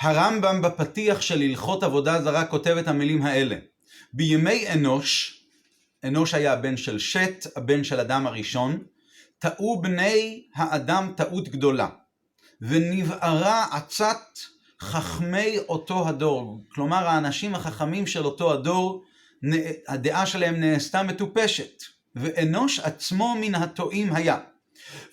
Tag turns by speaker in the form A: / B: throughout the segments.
A: הרמב"ם בפתיח של הלכות עבודה זרה כותב את המילים האלה: בימי אנוש, אנוש היה הבן של שת, הבן של אדם הראשון, טעו בני האדם טעות גדולה, ונבערה עצת חכמי אותו הדור, כלומר האנשים החכמים של אותו הדור, הדעה שלהם נעשתה מטופשת, ואנוש עצמו מן הטועים היה.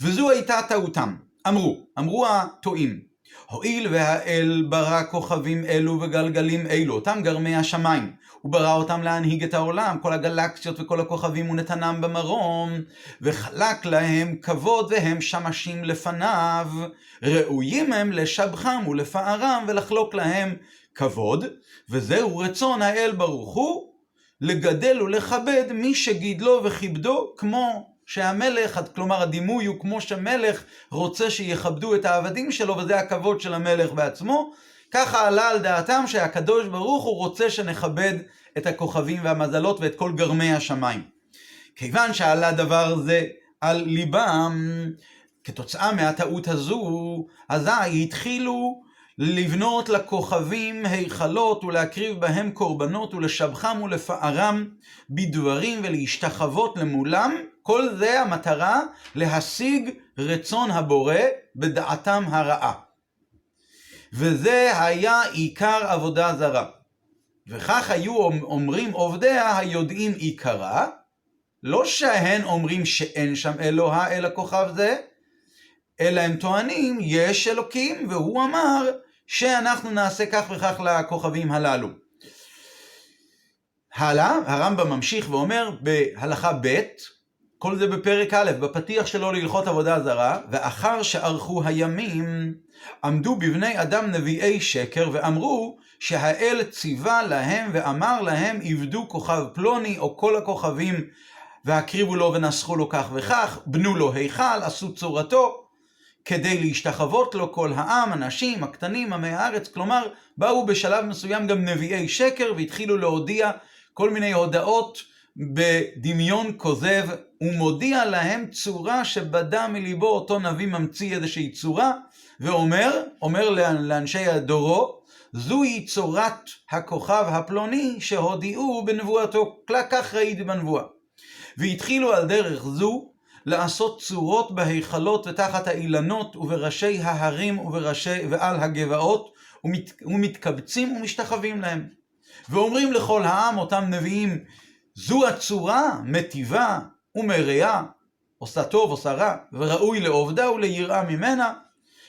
A: וזו הייתה טעותם. אמרו, אמרו הטועים, הואיל והאל ברא כוכבים אלו וגלגלים אלו, אותם גרמי השמיים, הוא ברא אותם להנהיג את העולם, כל הגלקסיות וכל הכוכבים הוא נתנם במרום, וחלק להם כבוד והם שמשים לפניו, ראויים הם לשבחם ולפארם ולחלוק להם כבוד, וזהו רצון האל ברוך הוא, לגדל ולכבד מי שגידלו וכיבדו כמו שהמלך, כלומר הדימוי הוא כמו שמלך רוצה שיכבדו את העבדים שלו, וזה הכבוד של המלך בעצמו. ככה עלה על דעתם שהקדוש ברוך הוא רוצה שנכבד את הכוכבים והמזלות ואת כל גרמי השמיים. כיוון שעלה דבר זה על ליבם, כתוצאה מהטעות הזו, אזי התחילו לבנות לכוכבים היכלות ולהקריב בהם קורבנות ולשבחם ולפארם בדברים ולהשתחוות למולם, כל זה המטרה להשיג רצון הבורא בדעתם הרעה. וזה היה עיקר עבודה זרה. וכך היו אומרים עובדיה היודעים עיקרה, לא שהן אומרים שאין שם אלוהה אלא כוכב זה, אלא הם טוענים יש אלוקים והוא אמר שאנחנו נעשה כך וכך לכוכבים הללו. הלאה, הרמב"ם ממשיך ואומר בהלכה ב', כל זה בפרק א', בפתיח שלו להלכות עבודה זרה, ואחר שארכו הימים, עמדו בבני אדם נביאי שקר ואמרו שהאל ציווה להם ואמר להם עבדו כוכב פלוני או כל הכוכבים והקריבו לו ונסחו לו כך וכך, בנו לו היכל, עשו צורתו, כדי להשתחוות לו כל העם, הנשים, הקטנים, עמי הארץ, כלומר, באו בשלב מסוים גם נביאי שקר והתחילו להודיע כל מיני הודעות בדמיון כוזב, ומודיע להם צורה שבדה מליבו אותו נביא ממציא איזושהי צורה, ואומר, אומר לאנשי הדורו, זוהי צורת הכוכב הפלוני שהודיעו בנבואתו, כך ראיתי בנבואה. והתחילו על דרך זו לעשות צורות בהיכלות ותחת האילנות ובראשי ההרים ובראשי, ועל הגבעות ומת, ומתקבצים ומשתחווים להם. ואומרים לכל העם אותם נביאים זו הצורה מטיבה ומרעה עושה טוב עושה רע וראוי לעובדה וליראה ממנה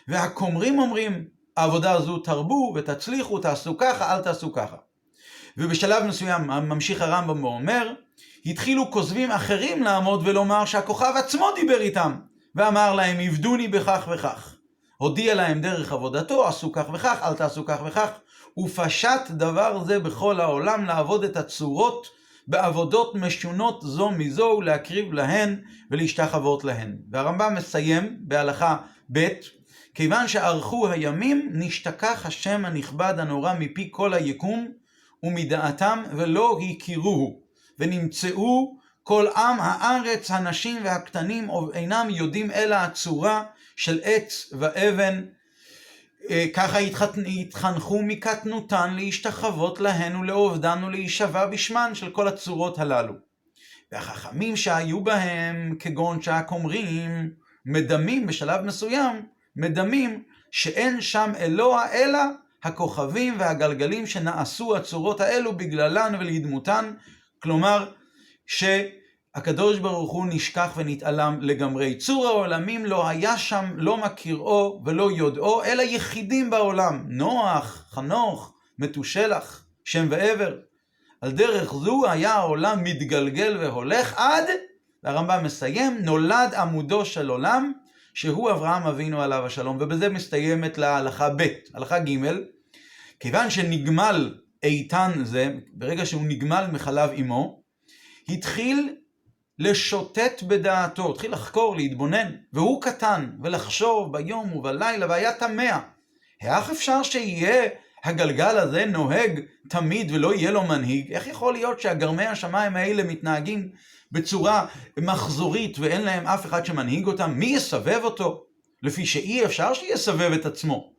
A: והכומרים אומרים העבודה הזו תרבו ותצליחו תעשו ככה אל תעשו ככה ובשלב מסוים ממשיך הרמב"ם ואומר התחילו כוזבים אחרים לעמוד ולומר שהכוכב עצמו דיבר איתם, ואמר להם, עבדוני בכך וכך. הודיע להם דרך עבודתו, עשו כך וכך, אל תעשו כך וכך, ופשט דבר זה בכל העולם לעבוד את הצורות בעבודות משונות זו מזו ולהקריב להן ולהשתחוות להן. והרמב"ם מסיים בהלכה ב' כיוון שארכו הימים, נשתכח השם הנכבד הנורא מפי כל היקום ומדעתם ולא הכירוהו. ונמצאו כל עם הארץ, הנשים והקטנים, אינם יודעים אלא הצורה של עץ ואבן. אה, ככה התחנכו מקטנותן להשתחוות להן ולעובדן ולהישבע בשמן של כל הצורות הללו. והחכמים שהיו בהם, כגון שהכומרים, מדמים בשלב מסוים, מדמים שאין שם אלוה אלא הכוכבים והגלגלים שנעשו הצורות האלו בגללן ולדמותן, כלומר, שהקדוש ברוך הוא נשכח ונתעלם לגמרי. צור העולמים לא היה שם, לא מכירו ולא יודעו, אלא יחידים בעולם. נוח, חנוך, מתושלח, שם ועבר. על דרך זו היה העולם מתגלגל והולך עד, והרמב"ם מסיים, נולד עמודו של עולם, שהוא אברהם אבינו עליו השלום. ובזה מסתיימת להלכה ב', הלכה ג', כיוון שנגמל איתן זה, ברגע שהוא נגמל מחלב אמו, התחיל לשוטט בדעתו, התחיל לחקור, להתבונן, והוא קטן, ולחשוב ביום ובלילה, והיה תמה. איך אפשר שיהיה הגלגל הזה נוהג תמיד ולא יהיה לו מנהיג? איך יכול להיות שהגרמי השמיים האלה מתנהגים בצורה מחזורית ואין להם אף אחד שמנהיג אותם? מי יסבב אותו? לפי שאי אפשר שיסבב את עצמו.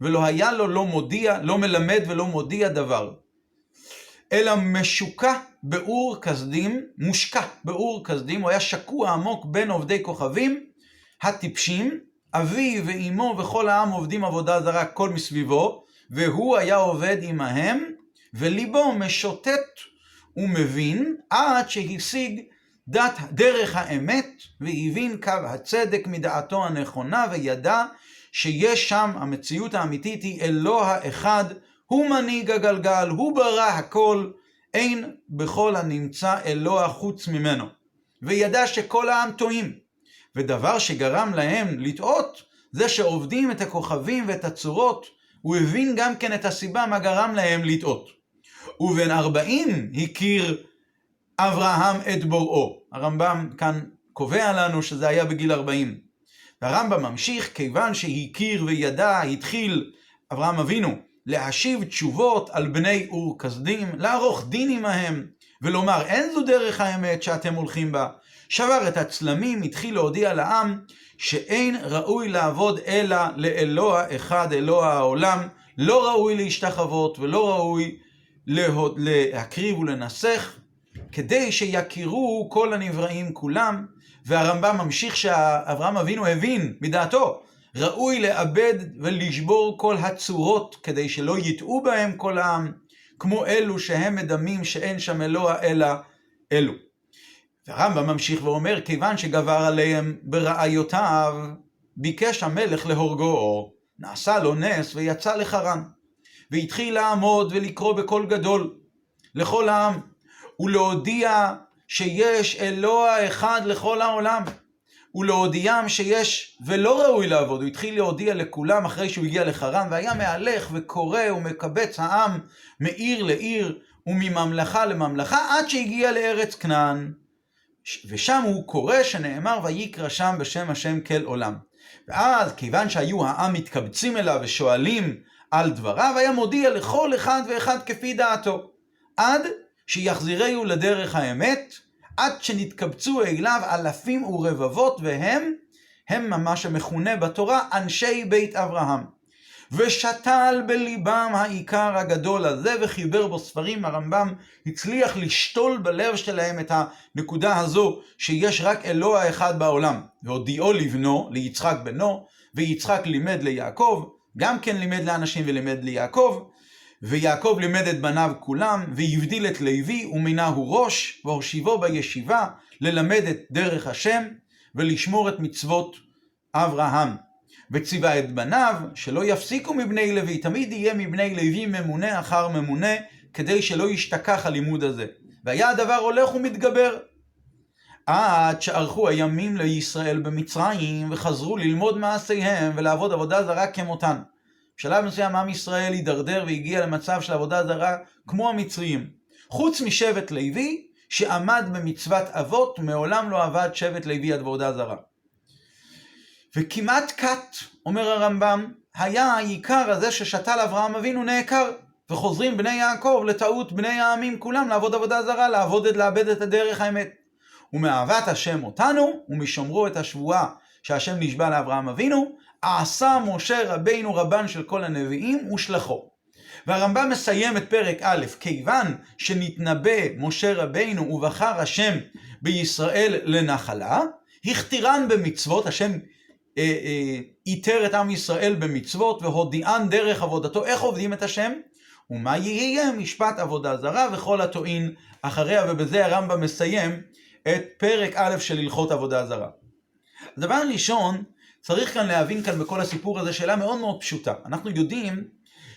A: ולא היה לו לא מודיע, לא מלמד ולא מודיע דבר. אלא משוקע באור כסדים, מושקע באור כסדים, הוא היה שקוע עמוק בין עובדי כוכבים הטיפשים, אבי ואימו וכל העם עובדים עבודה זרה כל מסביבו, והוא היה עובד עמהם, וליבו משוטט ומבין עד שהשיג דת דרך האמת, והבין קו הצדק מדעתו הנכונה, וידע שיש שם, המציאות האמיתית היא אלוה אחד, הוא מנהיג הגלגל, הוא ברא הכל, אין בכל הנמצא אלוה חוץ ממנו. וידע שכל העם טועים. ודבר שגרם להם לטעות, זה שעובדים את הכוכבים ואת הצורות, הוא הבין גם כן את הסיבה מה גרם להם לטעות. ובן ארבעים הכיר אברהם את בוראו. הרמב"ם כאן קובע לנו שזה היה בגיל ארבעים. והרמב"ם ממשיך, כיוון שהכיר וידע, התחיל אברהם אבינו להשיב תשובות על בני אור כסדים, לערוך דין עמהם, ולומר אין זו דרך האמת שאתם הולכים בה. שבר את הצלמים, התחיל להודיע לעם שאין ראוי לעבוד אלא לאלוה אחד, אלוה העולם, לא ראוי להשתחוות ולא ראוי להקריב ולנסח, כדי שיכירו כל הנבראים כולם, והרמב"ם ממשיך שאברהם אבינו הבין מדעתו, ראוי לאבד ולשבור כל הצורות כדי שלא יטעו בהם כל העם, כמו אלו שהם מדמים שאין שם אלוה אלא אלו. והרמב"ם ממשיך ואומר, כיוון שגבר עליהם ברעיותיו, ביקש המלך להורגו, נעשה לו נס ויצא לחרן. והתחיל לעמוד ולקרוא בקול גדול לכל העם, ולהודיע שיש אלוה אחד לכל העולם. ולהודיעם שיש ולא ראוי לעבוד. הוא התחיל להודיע לכולם אחרי שהוא הגיע לחרן, והיה מהלך וקורא ומקבץ העם מעיר לעיר ומממלכה לממלכה, עד שהגיע לארץ כנען. ושם הוא קורא שנאמר ויקרא שם בשם השם כל עולם. ואז כיוון שהיו העם מתקבצים אליו ושואלים על דבריו, היה מודיע לכל אחד ואחד כפי דעתו. עד שיחזירהו לדרך האמת, עד שנתקבצו אליו אלפים ורבבות, והם, הם ממש המכונה בתורה אנשי בית אברהם. ושתל בליבם העיקר הגדול הזה וחיבר בו ספרים. הרמב"ם הצליח לשתול בלב שלהם את הנקודה הזו שיש רק אלוה אחד בעולם. והודיעו לבנו, ליצחק בנו, ויצחק לימד ליעקב, גם כן לימד לאנשים ולימד ליעקב, ויעקב לימד את בניו כולם, והבדיל את לוי ומינהו ראש, והושיבו בישיבה ללמד את דרך השם ולשמור את מצוות אברהם. וציווה את בניו שלא יפסיקו מבני לוי, תמיד יהיה מבני לוי ממונה אחר ממונה, כדי שלא ישתכח הלימוד הזה. והיה הדבר הולך ומתגבר. עד שערכו הימים לישראל במצרים, וחזרו ללמוד מעשיהם ולעבוד עבודה זרה כמותן. בשלב מסוים עם ישראל הידרדר והגיע למצב של עבודה זרה כמו המצרים. חוץ משבט לוי, שעמד במצוות אבות, מעולם לא עבד שבט לוי עד עבודה זרה. וכמעט כת, אומר הרמב"ם, היה העיקר הזה ששתל אברהם אבינו נעקר. וחוזרים בני יעקב לטעות בני העמים כולם לעבוד עבודה זרה, לעבוד, את, לאבד את הדרך האמת. ומאהבת השם אותנו, ומשומרו את השבועה שהשם נשבע לאברהם אבינו, עשה משה רבינו רבן של כל הנביאים ושלחו. והרמב"ם מסיים את פרק א', כיוון שנתנבא משה רבינו ובחר השם בישראל לנחלה, הכתירן במצוות, השם איתר אה, אה, את עם ישראל במצוות והודיען דרך עבודתו, איך עובדים את השם? ומה יהיה משפט עבודה זרה וכל הטועין אחריה, ובזה הרמב"ם מסיים את פרק א' של הלכות עבודה זרה. דבר ראשון, צריך כאן להבין כאן בכל הסיפור הזה שאלה מאוד מאוד פשוטה. אנחנו יודעים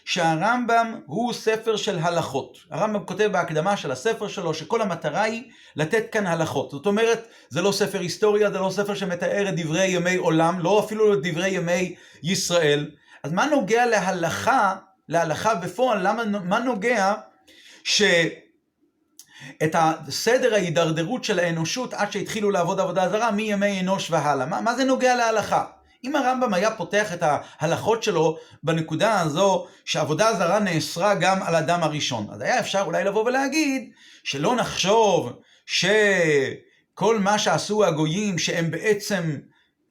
A: שהרמב"ם הוא ספר של הלכות. הרמב"ם כותב בהקדמה של הספר שלו שכל המטרה היא לתת כאן הלכות. זאת אומרת, זה לא ספר היסטוריה, זה לא ספר שמתאר את דברי ימי עולם, לא אפילו את דברי ימי ישראל. אז מה נוגע להלכה, להלכה בפועל? למה, מה נוגע ש... את הסדר ההידרדרות של האנושות עד שהתחילו לעבוד עבודה זרה מימי אנוש והלאה. מה, מה זה נוגע להלכה? אם הרמב"ם היה פותח את ההלכות שלו בנקודה הזו שעבודה זרה נאסרה גם על אדם הראשון, אז היה אפשר אולי לבוא ולהגיד שלא נחשוב שכל מה שעשו הגויים שהם בעצם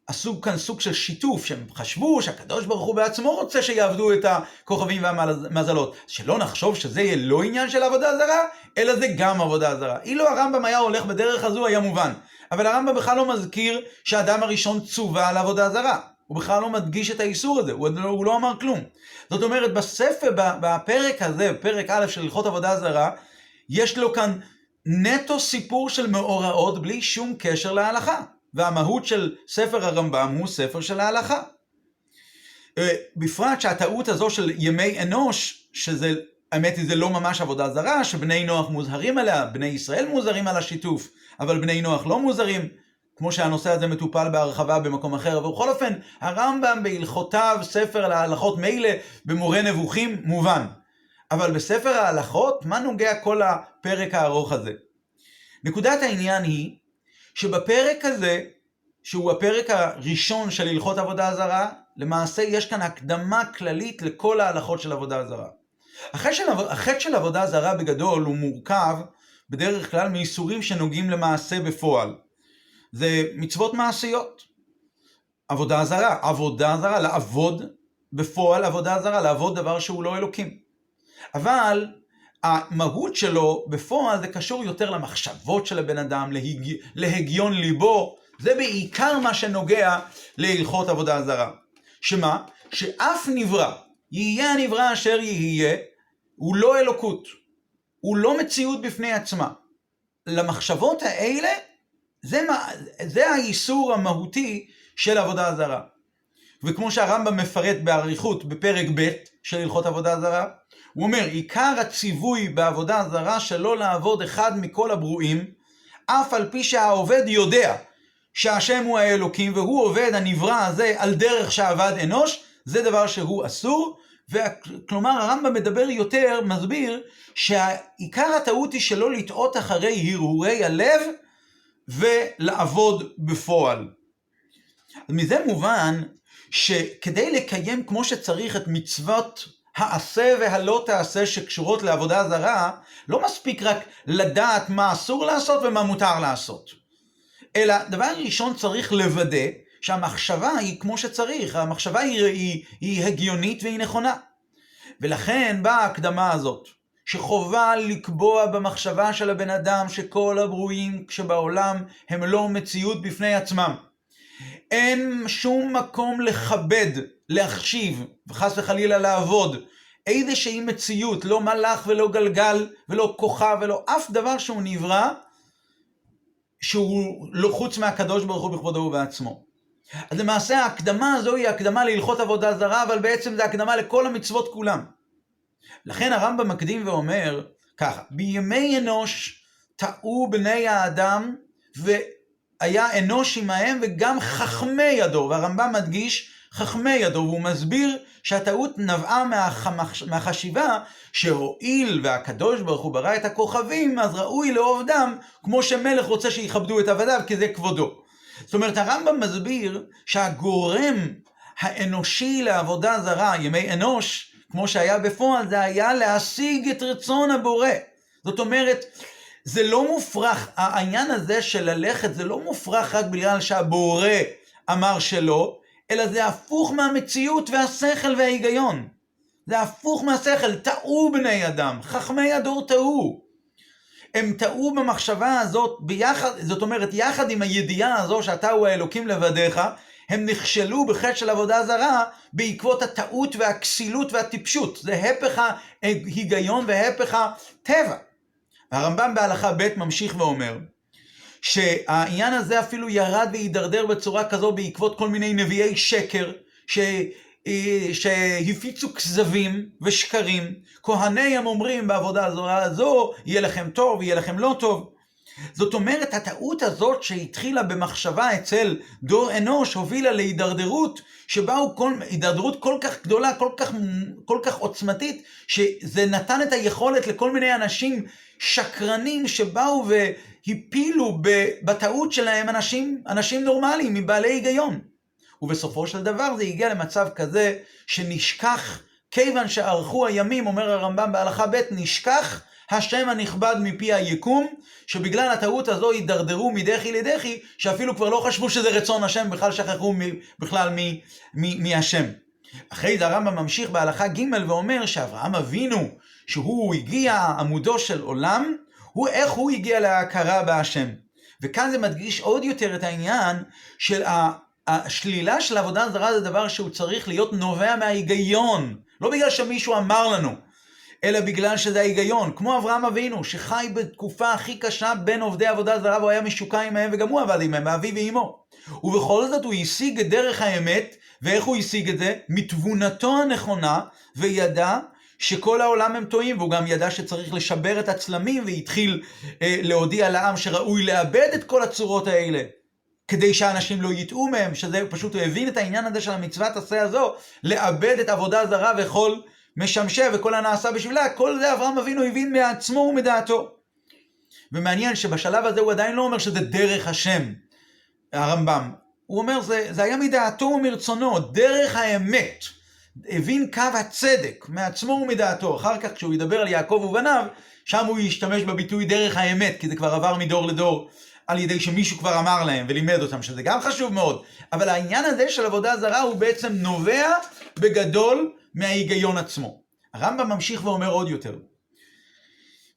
A: עשו כאן סוג של שיתוף, שהם חשבו שהקדוש ברוך הוא בעצמו רוצה שיעבדו את הכוכבים והמזלות. שלא נחשוב שזה יהיה לא עניין של עבודה זרה, אלא זה גם עבודה זרה. אילו הרמב"ם היה הולך בדרך הזו, היה מובן. אבל הרמב"ם בכלל לא מזכיר שהאדם הראשון צווה על עבודה זרה. הוא בכלל לא מדגיש את האיסור הזה, הוא, הוא לא אמר כלום. זאת אומרת, בספר, בפרק הזה, פרק א' של הלכות עבודה זרה, יש לו כאן נטו סיפור של מאורעות בלי שום קשר להלכה. והמהות של ספר הרמב"ם הוא ספר של ההלכה. אה, בפרט שהטעות הזו של ימי אנוש, שזה, האמת היא זה לא ממש עבודה זרה, שבני נוח מוזהרים עליה, בני ישראל מוזהרים על השיתוף, אבל בני נוח לא מוזהרים, כמו שהנושא הזה מטופל בהרחבה במקום אחר. ובכל אופן, הרמב"ם בהלכותיו, ספר על ההלכות מילא, במורה נבוכים, מובן. אבל בספר ההלכות, מה נוגע כל הפרק הארוך הזה? נקודת העניין היא שבפרק הזה, שהוא הפרק הראשון של הלכות עבודה זרה, למעשה יש כאן הקדמה כללית לכל ההלכות של עבודה זרה. החטא של, החטא של עבודה זרה בגדול הוא מורכב בדרך כלל מאיסורים שנוגעים למעשה בפועל. זה מצוות מעשיות. עבודה זרה, עבודה זרה, לעבוד בפועל עבודה זרה, לעבוד דבר שהוא לא אלוקים. אבל המהות שלו בפועל זה קשור יותר למחשבות של הבן אדם, להג... להגיון ליבו, זה בעיקר מה שנוגע להלכות עבודה זרה. שמה? שאף נברא, יהיה הנברא אשר יהיה, הוא לא אלוקות. הוא לא מציאות בפני עצמה. למחשבות האלה, זה, מה, זה האיסור המהותי של עבודה זרה. וכמו שהרמב"ם מפרט באריכות בפרק ב' של הלכות עבודה זרה, הוא אומר, עיקר הציווי בעבודה זרה שלא לעבוד אחד מכל הברואים, אף על פי שהעובד יודע שהשם הוא האלוקים והוא עובד הנברא הזה על דרך שעבד אנוש, זה דבר שהוא אסור. כלומר הרמב"ם מדבר יותר, מסביר, שהעיקר הטעות היא שלא לטעות אחרי הרהורי הלב ולעבוד בפועל. מזה מובן שכדי לקיים כמו שצריך את מצוות העשה והלא תעשה שקשורות לעבודה זרה, לא מספיק רק לדעת מה אסור לעשות ומה מותר לעשות. אלא דבר ראשון צריך לוודא שהמחשבה היא כמו שצריך, המחשבה היא, היא, היא הגיונית והיא נכונה. ולכן באה ההקדמה הזאת, שחובה לקבוע במחשבה של הבן אדם שכל הברואים שבעולם הם לא מציאות בפני עצמם. אין שום מקום לכבד, להחשיב, וחס וחלילה לעבוד, איזושהי מציאות, לא מלאך ולא גלגל, ולא כוכב, ולא אף דבר שהוא נברא, שהוא לא חוץ מהקדוש ברוך הוא בכבודו ובעצמו. אז למעשה ההקדמה הזו היא הקדמה להלכות עבודה זרה, אבל בעצם זה הקדמה לכל המצוות כולם. לכן הרמב"ם מקדים ואומר ככה, בימי אנוש טעו בני האדם והיה אנוש עמהם וגם חכמי ידו, והרמב"ם מדגיש חכמי ידו, והוא מסביר שהטעות נבעה מהחמח, מהחשיבה שהואיל והקדוש ברוך הוא ברא את הכוכבים, אז ראוי לעובדם כמו שמלך רוצה שיכבדו את עבדיו, כי זה כבודו. זאת אומרת, הרמב"ם מסביר שהגורם האנושי לעבודה זרה, ימי אנוש, כמו שהיה בפועל, זה היה להשיג את רצון הבורא. זאת אומרת, זה לא מופרך, העניין הזה של ללכת זה לא מופרך רק בגלל שהבורא אמר שלא, אלא זה הפוך מהמציאות והשכל וההיגיון. זה הפוך מהשכל, טעו בני אדם, חכמי הדור טעו. הם טעו במחשבה הזאת ביחד, זאת אומרת, יחד עם הידיעה הזו שאתה הוא האלוקים לבדיך, הם נכשלו בחטא של עבודה זרה בעקבות הטעות והכסילות והטיפשות. זה הפך ההיגיון והפך הטבע. הרמב"ם בהלכה ב' ממשיך ואומר, שהעניין הזה אפילו ירד והידרדר בצורה כזו בעקבות כל מיני נביאי שקר, ש... אה, שהפיצו כזבים ושקרים, כהני הם אומרים בעבודה הזו, יהיה לכם טוב, יהיה לכם לא טוב. זאת אומרת, הטעות הזאת שהתחילה במחשבה אצל דור אנוש, הובילה להידרדרות, שבאו כל, הידרדרות כל כך גדולה, כל כך, כל כך עוצמתית, שזה נתן את היכולת לכל מיני אנשים שקרנים שבאו והפילו בטעות שלהם אנשים, אנשים נורמליים, מבעלי היגיון. ובסופו של דבר זה הגיע למצב כזה שנשכח, כיוון שערכו הימים, אומר הרמב"ם בהלכה ב', נשכח השם הנכבד מפי היקום, שבגלל הטעות הזו הידרדרו מדחי לדחי, שאפילו כבר לא חשבו שזה רצון השם, בכלל שכחו בכלל מהשם. אחרי זה הרמב"ם ממשיך בהלכה ג' ואומר שאברהם אבינו, שהוא הגיע עמודו של עולם, הוא איך הוא הגיע להכרה בהשם. וכאן זה מדגיש עוד יותר את העניין של השלילה של עבודה זרה זה דבר שהוא צריך להיות נובע מההיגיון, לא בגלל שמישהו אמר לנו, אלא בגלל שזה ההיגיון, כמו אברהם אבינו, שחי בתקופה הכי קשה בין עובדי עבודה זרה והוא היה משוקע עמהם וגם הוא עבד עמהם, מאבי ואימו. ובכל זאת הוא השיג את דרך האמת, ואיך הוא השיג את זה? מתבונתו הנכונה, וידע שכל העולם הם טועים, והוא גם ידע שצריך לשבר את הצלמים, והתחיל אה, להודיע לעם שראוי לאבד את כל הצורות האלה. כדי שאנשים לא יטעו מהם, שזה פשוט, הוא הבין את העניין הזה של המצוות עשה הזו, לאבד את עבודה זרה וכל משמשה וכל הנעשה בשבילה, כל זה אברהם אבינו הבין מעצמו ומדעתו. ומעניין שבשלב הזה הוא עדיין לא אומר שזה דרך השם, הרמב"ם. הוא אומר, זה, זה היה מדעתו ומרצונו, דרך האמת. הבין קו הצדק מעצמו ומדעתו. אחר כך כשהוא ידבר על יעקב ובניו, שם הוא ישתמש בביטוי דרך האמת, כי זה כבר עבר מדור לדור. על ידי שמישהו כבר אמר להם ולימד אותם, שזה גם חשוב מאוד. אבל העניין הזה של עבודה זרה הוא בעצם נובע בגדול מההיגיון עצמו. הרמב"ם ממשיך ואומר עוד יותר.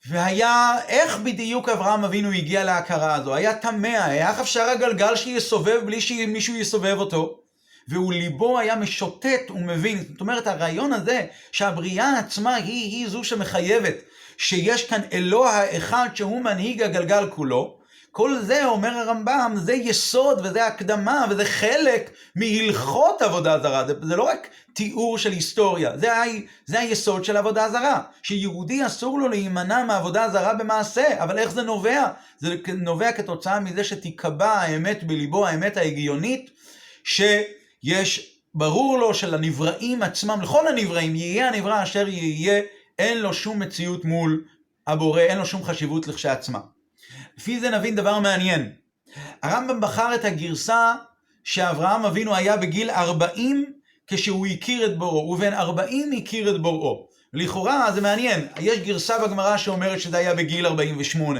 A: והיה, איך בדיוק אברהם אבינו הגיע להכרה הזו? היה תמה, איך אפשר הגלגל שיסובב בלי שמישהו יסובב אותו? והוא ליבו היה משוטט ומבין. זאת אומרת, הרעיון הזה שהבריאה עצמה היא, היא זו שמחייבת, שיש כאן אלוה האחד שהוא מנהיג הגלגל כולו, כל זה, אומר הרמב"ם, זה יסוד וזה הקדמה וזה חלק מהלכות עבודה זרה. זה, זה לא רק תיאור של היסטוריה, זה, ה, זה היסוד של עבודה זרה. שיהודי אסור לו להימנע מעבודה זרה במעשה, אבל איך זה נובע? זה נובע כתוצאה מזה שתיקבע האמת בליבו, האמת ההגיונית, שיש, ברור לו שלנבראים עצמם, לכל הנבראים, יהיה הנברא אשר יהיה, אין לו שום מציאות מול הבורא, אין לו שום חשיבות לכשעצמה. לפי זה נבין דבר מעניין. הרמב"ם בחר את הגרסה שאברהם אבינו היה בגיל 40 כשהוא הכיר את בוראו, ובן 40 הכיר את בוראו. לכאורה זה מעניין, יש גרסה בגמרא שאומרת שזה היה בגיל 48.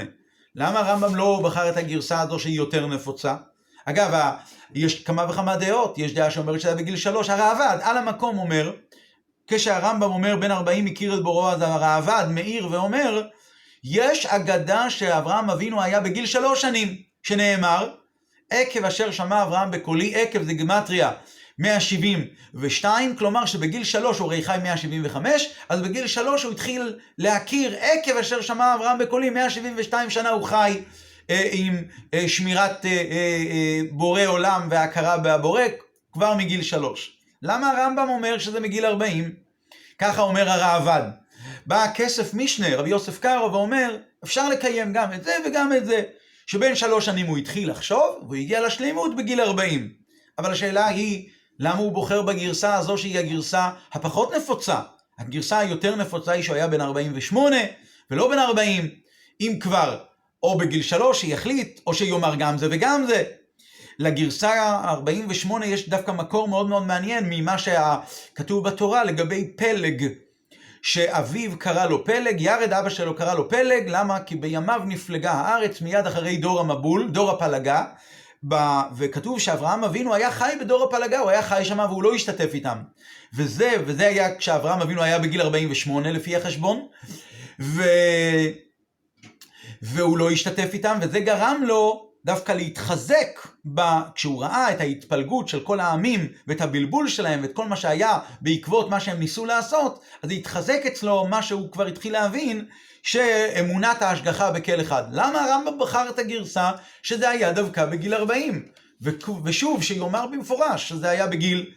A: למה הרמב"ם לא בחר את הגרסה הזו שהיא יותר נפוצה? אגב, יש כמה וכמה דעות, יש דעה שאומרת שזה היה בגיל 3, הראב"ד על המקום אומר, כשהרמב"ם אומר בן 40 הכיר את בוראו, אז הראב"ד מאיר ואומר, יש אגדה שאברהם אבינו היה בגיל שלוש שנים, שנאמר, עקב אשר שמע אברהם בקולי, עקב זה גימטריה 172, כלומר שבגיל שלוש הוא הרי חי 175, אז בגיל שלוש הוא התחיל להכיר, עקב אשר שמע אברהם בקולי, 172 שנה הוא חי אה, עם אה, שמירת אה, בורא עולם והכרה בהבורא כבר מגיל שלוש. למה הרמב"ם אומר שזה מגיל 40? ככה אומר הראב"ד. בא הכסף משנה, רבי יוסף קארו, ואומר, אפשר לקיים גם את זה וגם את זה. שבין שלוש שנים הוא התחיל לחשוב, והוא הגיע לשלימות בגיל 40. אבל השאלה היא, למה הוא בוחר בגרסה הזו שהיא הגרסה הפחות נפוצה? הגרסה היותר נפוצה היא שהוא היה בן 48, ולא בן 40. אם כבר, או בגיל שלוש שיחליט, או שיאמר גם זה וגם זה. לגרסה 48 יש דווקא מקור מאוד מאוד מעניין ממה שכתוב בתורה לגבי פלג. שאביו קרא לו פלג, ירד אבא שלו קרא לו פלג, למה? כי בימיו נפלגה הארץ מיד אחרי דור המבול, דור הפלגה, ב... וכתוב שאברהם אבינו היה חי בדור הפלגה, הוא היה חי שם והוא לא השתתף איתם. וזה, וזה היה כשאברהם אבינו היה בגיל 48 לפי החשבון, ו... והוא לא השתתף איתם, וזה גרם לו דווקא להתחזק ב... כשהוא ראה את ההתפלגות של כל העמים ואת הבלבול שלהם ואת כל מה שהיה בעקבות מה שהם ניסו לעשות, אז התחזק אצלו מה שהוא כבר התחיל להבין, שאמונת ההשגחה בכל אחד. למה הרמב"ם בחר את הגרסה שזה היה דווקא בגיל 40? ו... ושוב, שיאמר במפורש שזה היה בגיל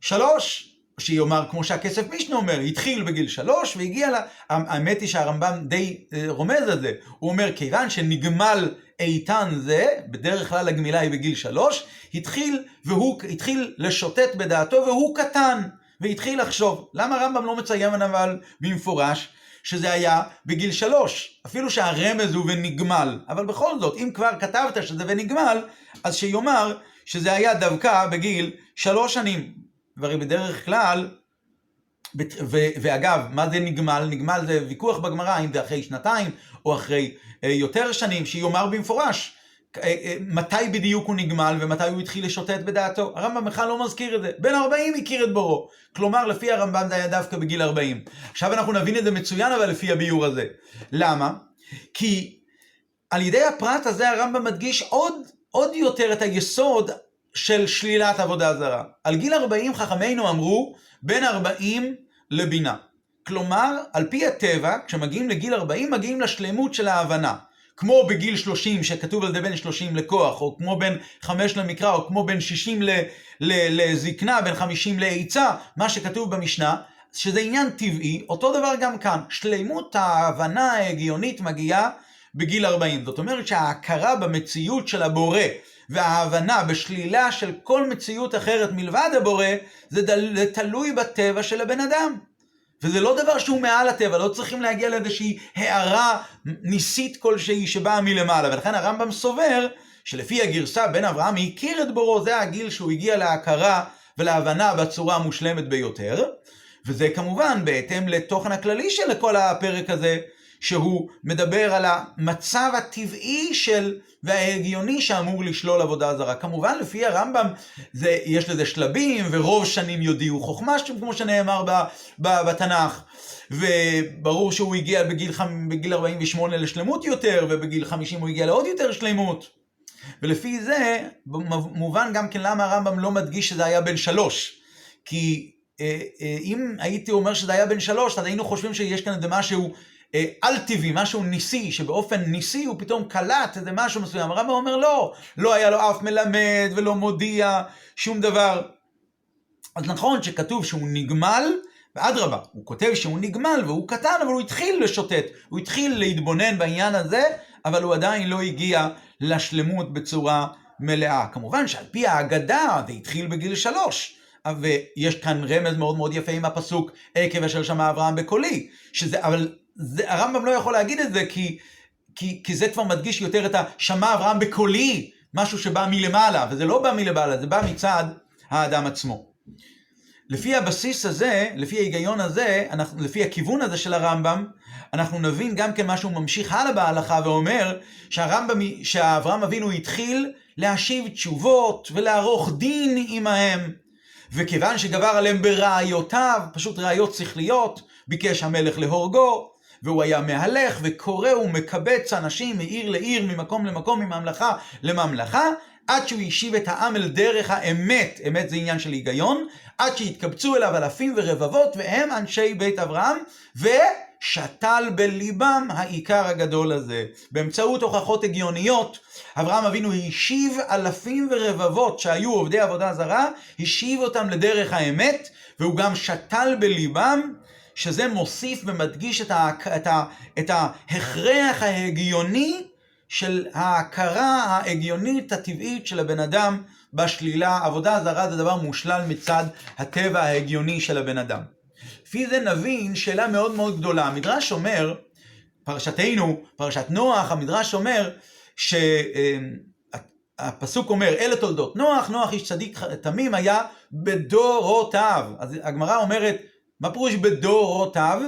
A: 3, שיאמר כמו שהכסף משנה אומר, התחיל בגיל שלוש והגיע ל... האמת היא שהרמב"ם די אה, רומז על זה, הוא אומר כיוון שנגמל איתן זה, בדרך כלל הגמילה היא בגיל שלוש, התחיל והוא התחיל לשוטט בדעתו והוא קטן, והתחיל לחשוב. למה הרמב"ם לא מציין אבל במפורש שזה היה בגיל שלוש? אפילו שהרמז הוא ונגמל, אבל בכל זאת, אם כבר כתבת שזה ונגמל, אז שיאמר שזה היה דווקא בגיל שלוש שנים. והרי בדרך כלל, ואגב, מה זה נגמל? נגמל זה ויכוח בגמרא, האם זה אחרי שנתיים או אחרי יותר שנים, שיאמר במפורש. מתי בדיוק הוא נגמל ומתי הוא התחיל לשוטט בדעתו. הרמב"ם בכלל לא מזכיר את זה. בן 40 הכיר את בורו. כלומר, לפי הרמב"ם זה היה דווקא בגיל 40. עכשיו אנחנו נבין את זה מצוין, אבל לפי הביור הזה. למה? כי על ידי הפרט הזה הרמב"ם מדגיש עוד, עוד יותר את היסוד של שלילת עבודה זרה. על גיל 40 חכמינו אמרו, בין 40 לבינה. כלומר, על פי הטבע, כשמגיעים לגיל 40, מגיעים לשלמות של ההבנה. כמו בגיל 30 שכתוב על זה בין 30 לכוח, או כמו בין 5 למקרא, או כמו בין 60 ל, ל, לזקנה, בין 50 לעיצה, מה שכתוב במשנה, שזה עניין טבעי, אותו דבר גם כאן. שלמות ההבנה ההגיונית מגיעה בגיל 40. זאת אומרת שההכרה במציאות של הבורא וההבנה בשלילה של כל מציאות אחרת מלבד הבורא, זה, דל, זה תלוי בטבע של הבן אדם. וזה לא דבר שהוא מעל הטבע, לא צריכים להגיע לאיזושהי הערה ניסית כלשהי שבאה מלמעלה. ולכן הרמב"ם סובר שלפי הגרסה בן אברהם הכיר את בורו, זה הגיל שהוא הגיע להכרה ולהבנה בצורה המושלמת ביותר. וזה כמובן בהתאם לתוכן הכללי של כל הפרק הזה, שהוא מדבר על המצב הטבעי של וההגיוני שאמור לשלול עבודה זרה. כמובן, לפי הרמב"ם, זה, יש לזה שלבים, ורוב שנים יודיעו חוכמה, כמו שנאמר ב, ב, בתנ"ך. וברור שהוא הגיע בגיל, בגיל 48 לשלמות יותר, ובגיל 50 הוא הגיע לעוד יותר שלמות. ולפי זה, מובן גם כן למה הרמב"ם לא מדגיש שזה היה בן שלוש. כי אה, אה, אם הייתי אומר שזה היה בן שלוש, אז היינו חושבים שיש כאן איזה משהו על-טבעי, משהו ניסי, שבאופן ניסי הוא פתאום קלט איזה משהו מסוים. הרמב"ם אומר לא, לא היה לו אף מלמד ולא מודיע, שום דבר. אז נכון שכתוב שהוא נגמל, ואדרבה, הוא כותב שהוא נגמל והוא קטן, אבל הוא התחיל לשוטט, הוא התחיל להתבונן בעניין הזה, אבל הוא עדיין לא הגיע לשלמות בצורה מלאה. כמובן שעל פי ההגדה זה התחיל בגיל שלוש. ויש כאן רמז מאוד מאוד יפה עם הפסוק עקב אשר שמע אברהם בקולי, שזה, אבל זה, הרמב"ם לא יכול להגיד את זה כי, כי, כי זה כבר מדגיש יותר את השמע אברהם בקולי, משהו שבא מלמעלה, וזה לא בא מלמעלה, זה בא מצד האדם עצמו. לפי הבסיס הזה, לפי ההיגיון הזה, אנחנו, לפי הכיוון הזה של הרמב"ם, אנחנו נבין גם כן מה שהוא ממשיך הלאה בהלכה ואומר שהרמב"ם, שאברהם אבינו התחיל להשיב תשובות ולערוך דין עמהם. וכיוון שגבר עליהם בראיותיו, פשוט ראיות שכליות, ביקש המלך להורגו, והוא היה מהלך וקורא ומקבץ אנשים מעיר לעיר, ממקום למקום, מממלכה לממלכה, עד שהוא השיב את העם אל דרך האמת, אמת זה עניין של היגיון, עד שהתקבצו אליו אלפים ורבבות, והם אנשי בית אברהם, ושתל בליבם העיקר הגדול הזה. באמצעות הוכחות הגיוניות, אברהם אבינו השיב אלפים ורבבות שהיו עובדי עבודה זרה, השיב אותם לדרך האמת, והוא גם שתל בליבם שזה מוסיף ומדגיש את, ה, את, ה, את ההכרח ההגיוני של ההכרה ההגיונית הטבעית של הבן אדם בשלילה. עבודה זרה זה דבר מושלל מצד הטבע ההגיוני של הבן אדם. לפי זה נבין שאלה מאוד מאוד גדולה. המדרש אומר, פרשתנו, פרשת נוח, המדרש אומר שהפסוק אומר, אלה תולדות נוח, נוח איש צדיק תמים היה בדורותיו. אז הגמרא אומרת, מה פירוש בדורותיו?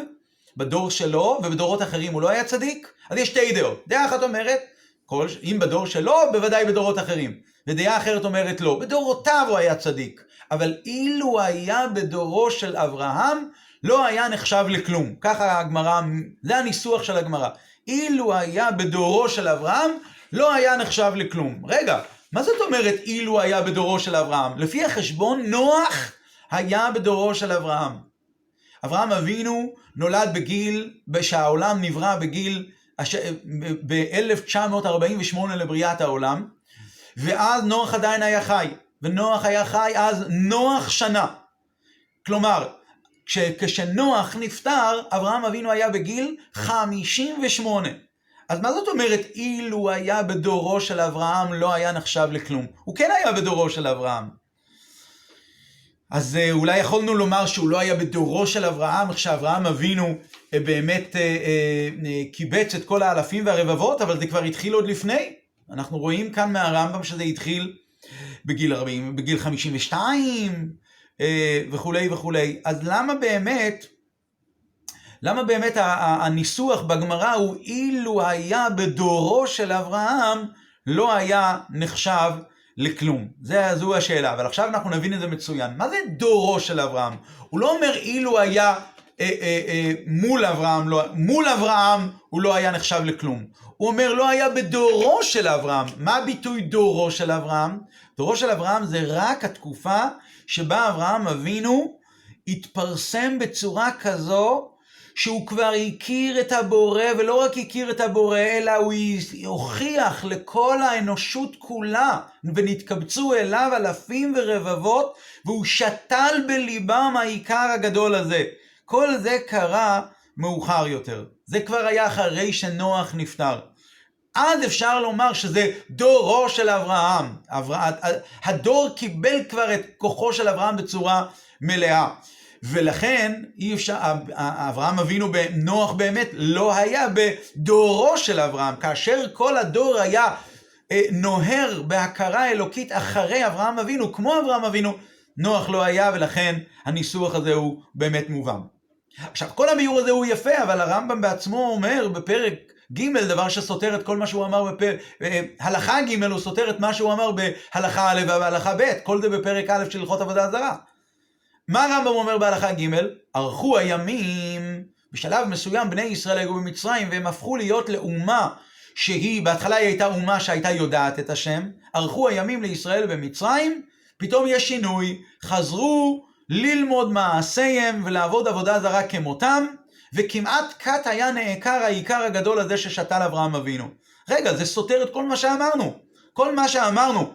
A: בדור שלו ובדורות אחרים הוא לא היה צדיק? אז יש שתי דעות. דעה אחת אומרת, כל, אם בדור שלו, בוודאי בדורות אחרים. ודעה אחרת אומרת לא, בדורותיו הוא היה צדיק. אבל אילו היה בדורו של אברהם, לא היה נחשב לכלום. ככה הגמרא, זה הניסוח של הגמרא. אילו היה בדורו של אברהם, לא היה נחשב לכלום. רגע, מה זאת אומרת אילו היה בדורו של אברהם? לפי החשבון, נוח היה בדורו של אברהם. אברהם אבינו נולד בגיל, שהעולם נברא בגיל, ב-1948 לבריאת העולם, ואז נוח עדיין היה חי, ונוח היה חי אז נוח שנה. כלומר, כש, כשנוח נפטר, אברהם אבינו היה בגיל 58. אז מה זאת אומרת אילו היה בדורו של אברהם לא היה נחשב לכלום? הוא כן היה בדורו של אברהם. אז אה, אולי יכולנו לומר שהוא לא היה בדורו של אברהם, איך שאברהם אבינו אה, באמת אה, קיבץ את כל האלפים והרבבות, אבל זה כבר התחיל עוד לפני. אנחנו רואים כאן מהרמב"ם שזה התחיל בגיל 40, בגיל 52, אה, וכולי וכולי. אז למה באמת, למה באמת הניסוח בגמרא הוא אילו היה בדורו של אברהם, לא היה נחשב לכלום. זה, זו השאלה, אבל עכשיו אנחנו נבין את זה מצוין. מה זה דורו של אברהם? הוא לא אומר אילו היה אה, אה, אה, מול אברהם, לא, מול אברהם הוא לא היה נחשב לכלום. הוא אומר לא היה בדורו של אברהם. מה הביטוי דורו של אברהם? דורו של אברהם זה רק התקופה שבה אברהם אבינו התפרסם בצורה כזו שהוא כבר הכיר את הבורא, ולא רק הכיר את הבורא, אלא הוא הוכיח לכל האנושות כולה, ונתקבצו אליו אלפים ורבבות, והוא שתל בליבם העיקר הגדול הזה. כל זה קרה מאוחר יותר. זה כבר היה אחרי שנוח נפטר. אז אפשר לומר שזה דורו של אברהם. הדור קיבל כבר את כוחו של אברהם בצורה מלאה. ולכן אי אפשר, אברהם אבינו בנוח באמת לא היה בדורו של אברהם, כאשר כל הדור היה אה, נוהר בהכרה אלוקית אחרי אברהם אבינו, כמו אברהם אבינו, נוח לא היה ולכן הניסוח הזה הוא באמת מובן. עכשיו כל הביאור הזה הוא יפה, אבל הרמב"ם בעצמו אומר בפרק ג' דבר שסותר את כל מה שהוא אמר בפרק, אה, הלכה ג' הוא סותר את מה שהוא אמר בהלכה א' והלכה ב', כל זה בפרק א' של הלכות עבודה זרה. מה הרמב"ם אומר בהלכה ג'? ערכו הימים, בשלב מסוים בני ישראל היו במצרים והם הפכו להיות לאומה שהיא, בהתחלה היא הייתה אומה שהייתה יודעת את השם, ערכו הימים לישראל במצרים, פתאום יש שינוי, חזרו ללמוד מעשיהם ולעבוד עבודה זרה כמותם, וכמעט כת היה נעקר העיקר הגדול הזה ששתל אברהם אבינו. רגע, זה סותר את כל מה שאמרנו. כל מה שאמרנו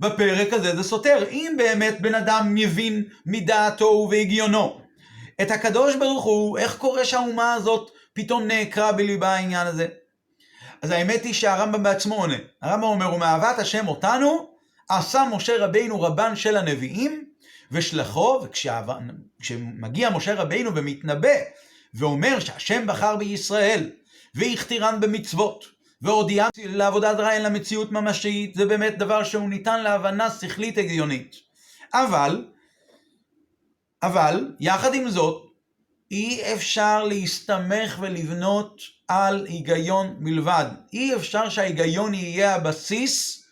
A: בפרק הזה זה סותר. אם באמת בן אדם מבין מדעתו ובהגיונו את הקדוש ברוך הוא, איך קורה שהאומה הזאת פתאום נעקרה בליבה העניין הזה? אז האמת היא שהרמב"ם בעצמו עונה. הרמב"ם אומר, ומאהבת השם אותנו, עשה משה רבינו רבן של הנביאים, ושלחו, וכשמגיע משה רבינו ומתנבא, ואומר שהשם בחר בישראל, והכתירן במצוות, והודיעה לעבודה זרה אין לה מציאות ממשית, זה באמת דבר שהוא ניתן להבנה שכלית הגיונית. אבל, אבל, יחד עם זאת, אי אפשר להסתמך ולבנות על היגיון מלבד. אי אפשר שההיגיון יהיה הבסיס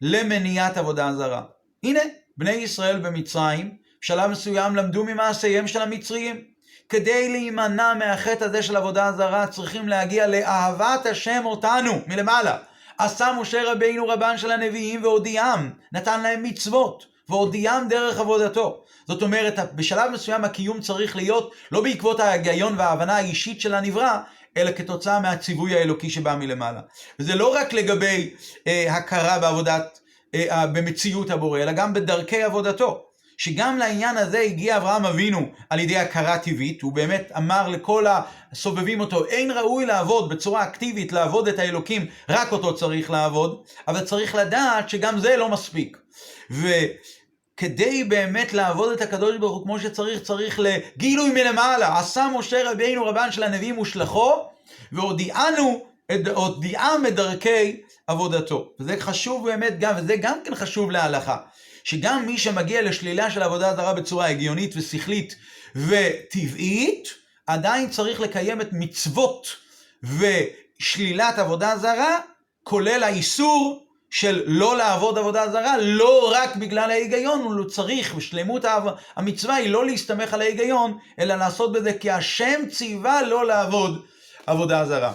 A: למניעת עבודה זרה. הנה, בני ישראל במצרים, בשלב מסוים למדו ממעשיהם של המצריים. כדי להימנע מהחטא הזה של עבודה זרה, צריכים להגיע לאהבת השם אותנו, מלמעלה. עשה משה רבינו רבן של הנביאים והודיעם, נתן להם מצוות, והודיעם דרך עבודתו. זאת אומרת, בשלב מסוים הקיום צריך להיות לא בעקבות ההיגיון וההבנה האישית של הנברא, אלא כתוצאה מהציווי האלוקי שבא מלמעלה. וזה לא רק לגבי אה, הכרה בעבודת, אה, במציאות הבורא, אלא גם בדרכי עבודתו. שגם לעניין הזה הגיע אברהם אבינו על ידי הכרה טבעית, הוא באמת אמר לכל הסובבים אותו, אין ראוי לעבוד בצורה אקטיבית, לעבוד את האלוקים, רק אותו צריך לעבוד, אבל צריך לדעת שגם זה לא מספיק. וכדי באמת לעבוד את הקדוש ברוך הוא כמו שצריך, צריך לגילוי מלמעלה. עשה משה רבינו רבן של הנביאים ושלחו, והודיענו, הודיעם את דרכי עבודתו. וזה חשוב באמת גם, וזה גם כן חשוב להלכה. שגם מי שמגיע לשלילה של עבודה זרה בצורה הגיונית ושכלית וטבעית, עדיין צריך לקיים את מצוות ושלילת עבודה זרה, כולל האיסור של לא לעבוד עבודה זרה, לא רק בגלל ההיגיון, הוא לא צריך, בשלמות המצווה היא לא להסתמך על ההיגיון, אלא לעשות בזה כי השם ציווה לא לעבוד עבודה זרה.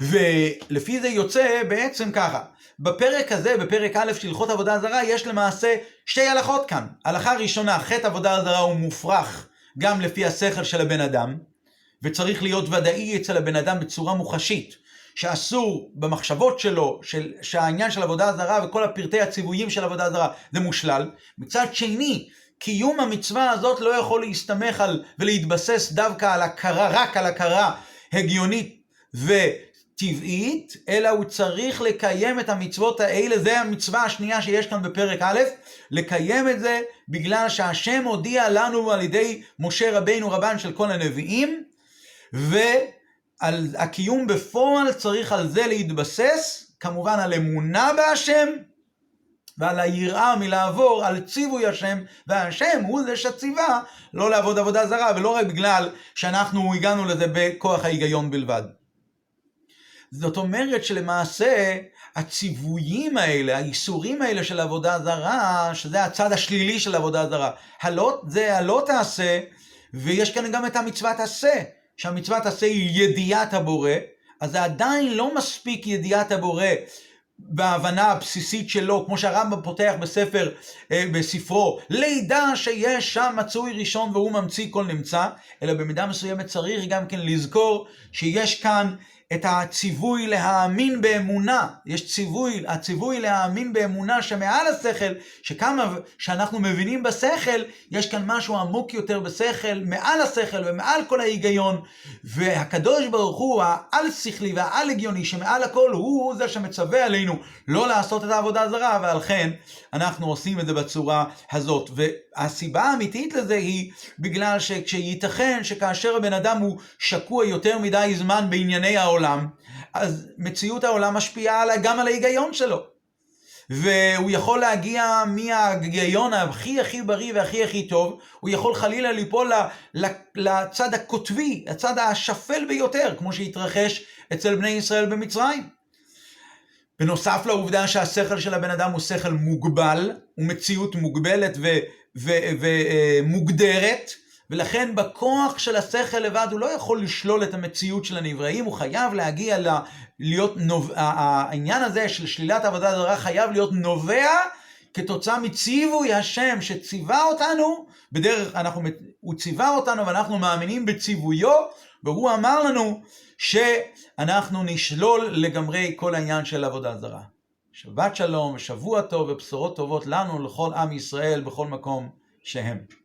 A: ולפי זה יוצא בעצם ככה, בפרק הזה, בפרק א' של הלכות עבודה זרה, יש למעשה שתי הלכות כאן. הלכה ראשונה, חטא עבודה זרה הוא מופרך גם לפי השכל של הבן אדם, וצריך להיות ודאי אצל הבן אדם בצורה מוחשית, שאסור במחשבות שלו, של, שהעניין של עבודה זרה וכל הפרטי הציוויים של עבודה זרה זה מושלל. מצד שני, קיום המצווה הזאת לא יכול להסתמך על ולהתבסס דווקא על הכרה, רק על הכרה הגיונית ו... טבעית, אלא הוא צריך לקיים את המצוות האלה, זה המצווה השנייה שיש כאן בפרק א', לקיים את זה בגלל שהשם הודיע לנו על ידי משה רבינו רבן של כל הנביאים, ועל הקיום בפועל צריך על זה להתבסס, כמובן על אמונה בהשם, ועל היראה מלעבור על ציווי השם, והשם הוא זה שציווה לא לעבוד עבודה זרה, ולא רק בגלל שאנחנו הגענו לזה בכוח ההיגיון בלבד. זאת אומרת שלמעשה הציוויים האלה, האיסורים האלה של עבודה זרה, שזה הצד השלילי של עבודה זרה, הלא, זה הלא תעשה, ויש כאן גם את המצוות עשה, שהמצוות עשה היא ידיעת הבורא, אז זה עדיין לא מספיק ידיעת הבורא בהבנה הבסיסית שלו, כמו שהרמב"ם פותח בספר, אה, בספרו, לידע שיש שם מצוי ראשון והוא ממציא כל נמצא, אלא במידה מסוימת צריך גם כן לזכור שיש כאן את הציווי להאמין באמונה, יש ציווי, הציווי להאמין באמונה שמעל השכל, שכמה שאנחנו מבינים בשכל, יש כאן משהו עמוק יותר בשכל, מעל השכל ומעל כל ההיגיון, והקדוש ברוך הוא העל שכלי והעל הגיוני שמעל הכל הוא זה שמצווה עלינו לא לעשות את העבודה הזרה, ועל כן אנחנו עושים את זה בצורה הזאת. והסיבה האמיתית לזה היא בגלל שייתכן שכאשר הבן אדם הוא שקוע יותר מדי זמן בענייני העולם, אז מציאות העולם משפיעה גם על ההיגיון שלו. והוא יכול להגיע מההיגיון הכי הכי בריא והכי הכי טוב, הוא יכול חלילה ליפול לצד הקוטבי, הצד השפל ביותר, כמו שהתרחש אצל בני ישראל במצרים. בנוסף לעובדה שהשכל של הבן אדם הוא שכל מוגבל, הוא מציאות מוגבלת ומוגדרת, ולכן בכוח של השכל לבד הוא לא יכול לשלול את המציאות של הנבראים, הוא חייב להגיע ל... להיות נוב... העניין הזה של שלילת עבודה זרה חייב להיות נובע כתוצאה מציווי השם שציווה אותנו, בדרך אנחנו, הוא ציווה אותנו ואנחנו מאמינים בציוויו, והוא אמר לנו שאנחנו נשלול לגמרי כל העניין של עבודה זרה. שבת שלום, שבוע טוב ובשורות טובות לנו, לכל עם ישראל, בכל מקום שהם.